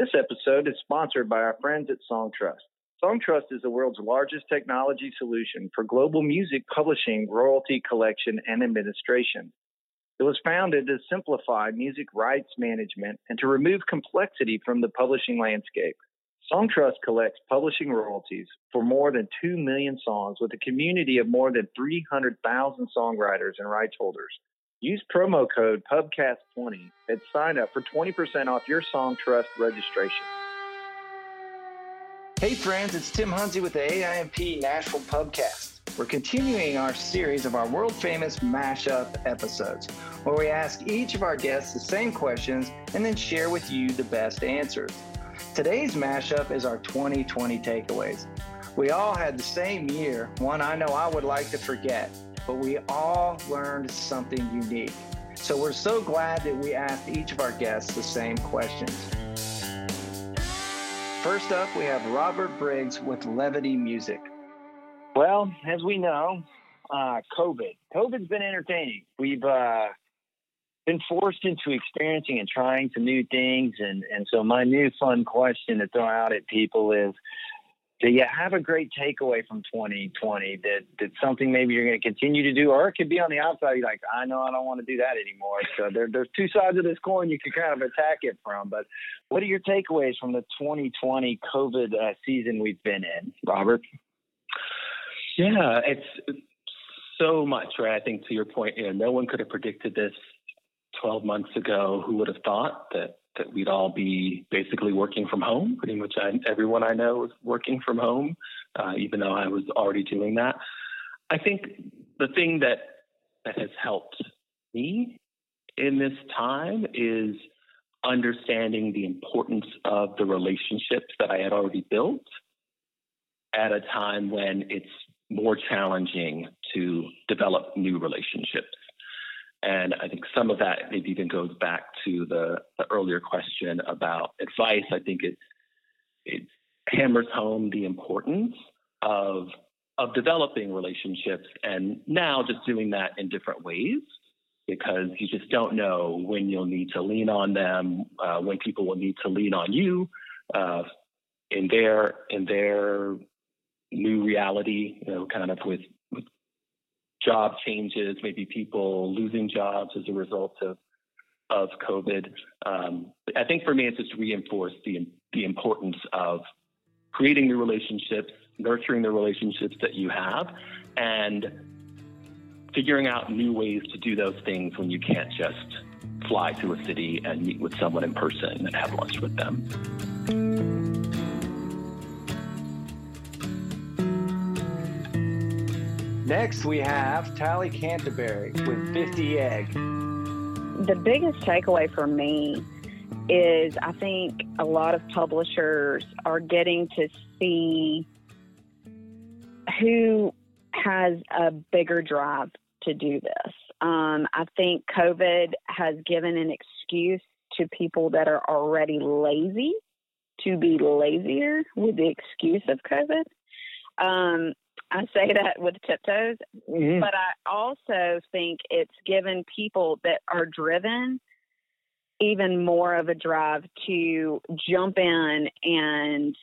This episode is sponsored by our friends at Songtrust. Songtrust is the world's largest technology solution for global music publishing, royalty collection, and administration. It was founded to simplify music rights management and to remove complexity from the publishing landscape. Songtrust collects publishing royalties for more than 2 million songs with a community of more than 300,000 songwriters and rights holders. Use promo code PUBCAST20 and sign up for 20% off your Songtrust registration. Hey friends, it's Tim Hunzy with the AIMP Nashville Pubcast. We're continuing our series of our world famous mashup episodes, where we ask each of our guests the same questions and then share with you the best answers. Today's mashup is our 2020 takeaways. We all had the same year, one I know I would like to forget, but we all learned something unique. So we're so glad that we asked each of our guests the same questions. First up, we have Robert Briggs with Levity Music. Well, as we know, uh, COVID. COVID's been entertaining. We've uh, been forced into experiencing and trying some new things, and and so my new fun question to throw out at people is, do you have a great takeaway from 2020 that that something maybe you're going to continue to do, or it could be on the outside. You're like, I know I don't want to do that anymore. So there, there's two sides of this coin you can kind of attack it from. But what are your takeaways from the 2020 COVID uh, season we've been in, Robert? Yeah, it's so much, right? I think to your point, you know, no one could have predicted this 12 months ago. Who would have thought that that we'd all be basically working from home? Pretty much I, everyone I know is working from home, uh, even though I was already doing that. I think the thing that that has helped me in this time is understanding the importance of the relationships that I had already built at a time when it's more challenging to develop new relationships. And I think some of that maybe even goes back to the, the earlier question about advice. I think it it hammers home the importance of of developing relationships and now just doing that in different ways because you just don't know when you'll need to lean on them, uh, when people will need to lean on you uh, in their in their new reality, you know, kind of with, with job changes, maybe people losing jobs as a result of of COVID. Um, I think for me, it's just reinforced the the importance of creating new relationships, nurturing the relationships that you have, and figuring out new ways to do those things when you can't just fly to a city and meet with someone in person and have lunch with them. Next, we have Tally Canterbury with 50 Egg. The biggest takeaway for me is I think a lot of publishers are getting to see who has a bigger drive to do this. Um, I think COVID has given an excuse to people that are already lazy to be lazier with the excuse of COVID. Um, I say that with tiptoes, mm-hmm. but I also think it's given people that are driven even more of a drive to jump in and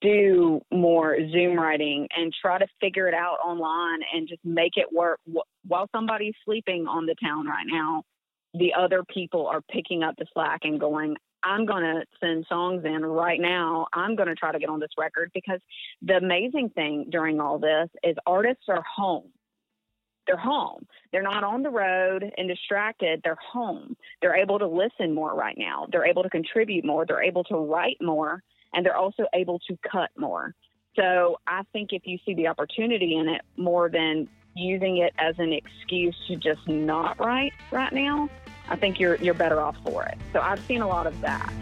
do more Zoom writing and try to figure it out online and just make it work while somebody's sleeping on the town right now. The other people are picking up the slack and going, I'm going to send songs in right now. I'm going to try to get on this record because the amazing thing during all this is artists are home. They're home. They're not on the road and distracted. They're home. They're able to listen more right now. They're able to contribute more. They're able to write more. And they're also able to cut more. So I think if you see the opportunity in it more than using it as an excuse to just not write right now, I think you're you're better off for it. So I've seen a lot of that.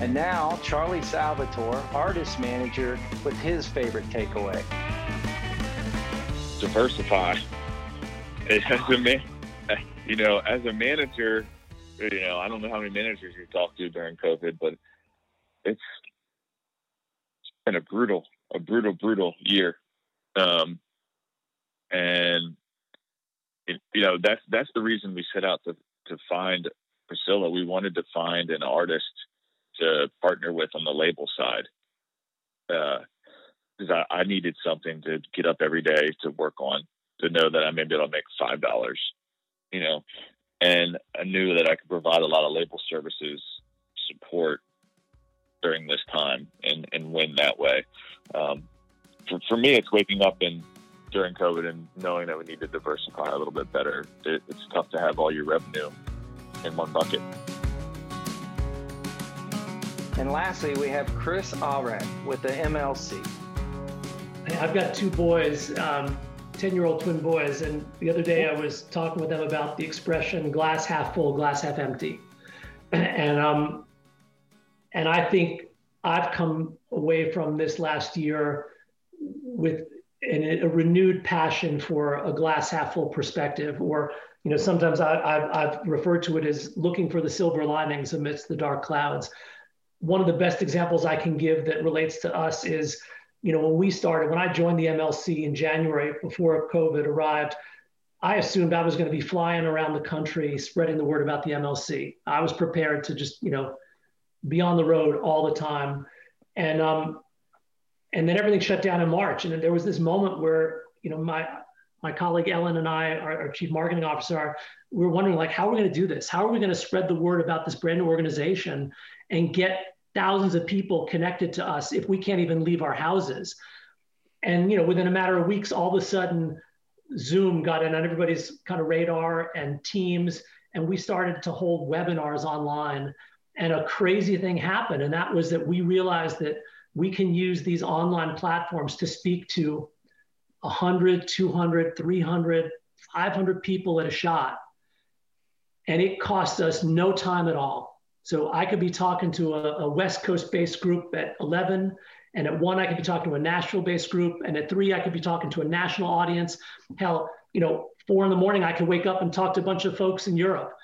And now Charlie Salvatore, artist manager, with his favorite takeaway. Diversify. As a man, you know, as a manager, you know, I don't know how many managers you talked to during COVID, but it's been a brutal, a brutal, brutal year. Um, and you know that's that's the reason we set out to to find Priscilla, we wanted to find an artist to partner with on the label side. Because uh, I, I needed something to get up every day to work on, to know that I may be able to make five dollars, you know, and I knew that I could provide a lot of label services support during this time and, and win that way. Um, for, for me, it's waking up and during COVID and knowing that we need to diversify a little bit better. It, it's tough to have all your revenue in one bucket. And lastly, we have Kris Ahrend with the MLC. I've got two boys, um, 10 year old twin boys. And the other day I was talking with them about the expression glass half full, glass half empty. And, um, and I think I've come away from this last year with an, a renewed passion for a glass half full perspective, or you know, sometimes I, have referred to it as looking for the silver linings amidst the dark clouds. One of the best examples I can give that relates to us is, you know, when we started, when I joined the MLC in January before COVID arrived, I assumed I was going to be flying around the country spreading the word about the MLC. I was prepared to just, you know, be on the road all the time. And um, and then everything shut down in March. And then there was this moment where, you know, my my colleague Ellen and I, our, our chief marketing officer, are, we were wondering like, how are we going to do this? How are we going to spread the word about this brand new organization and get thousands of people connected to us if we can't even leave our houses? And you know, within a matter of weeks, all of a sudden, Zoom got in on everybody's kind of radar and Teams, and we started to hold webinars online. And a crazy thing happened, and that was that we realized that we can use these online platforms to speak to 100, 200, 300, 500 people at a shot. And it costs us no time at all. So I could be talking to a, a West Coast based group at 11, and at one, I could be talking to a Nashville based group, and at three, I could be talking to a national audience. Hell, you know, four in the morning, I could wake up and talk to a bunch of folks in Europe.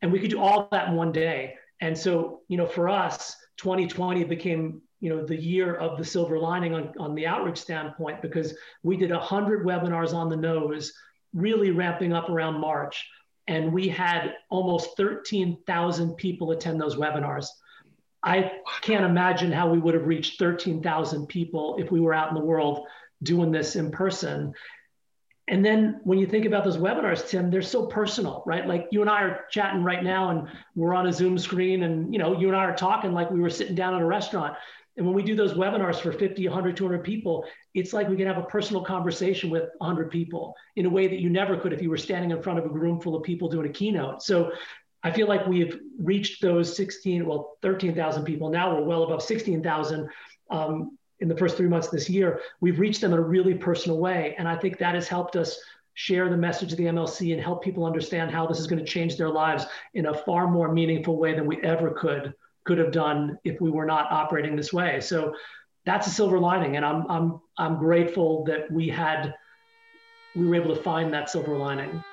And we could do all that in one day. And so, you know, for us, 2020 became you know the year of the silver lining on, on the outreach standpoint because we did 100 webinars on the nose really ramping up around march and we had almost 13,000 people attend those webinars i can't imagine how we would have reached 13,000 people if we were out in the world doing this in person and then when you think about those webinars, Tim, they're so personal, right? Like you and I are chatting right now and we're on a Zoom screen and you know, you and I are talking like we were sitting down at a restaurant. And when we do those webinars for 50, 100, 200 people, it's like we can have a personal conversation with 100 people in a way that you never could if you were standing in front of a room full of people doing a keynote. So I feel like we've reached those 16, well, 13,000 people. Now we're well above 16,000 um, in the first three months this year. We've reached them in a really personal way. And I think that has helped us share the message of the MLC and help people understand how this is going to change their lives in a far more meaningful way than we ever could could have done if we were not operating this way. So that's a silver lining, and I'm I'm I'm grateful that we had we were able to find that silver lining.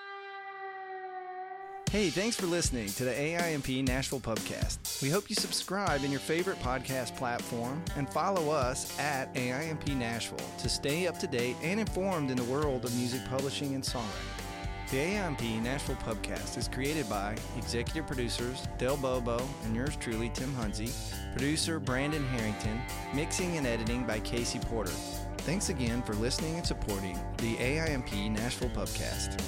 Hey, thanks for listening to the AIMP Nashville Pubcast. We hope you subscribe in your favorite podcast platform and follow us at AIMP Nashville to stay up to date and informed in the world of music publishing and songwriting. The AIMP Nashville Pubcast is created by executive producers Dale Bobo and yours truly, Tim Hunzy, producer Brandon Harrington, mixing and editing by Casey Porter. Thanks again for listening and supporting the AIMP Nashville Pubcast.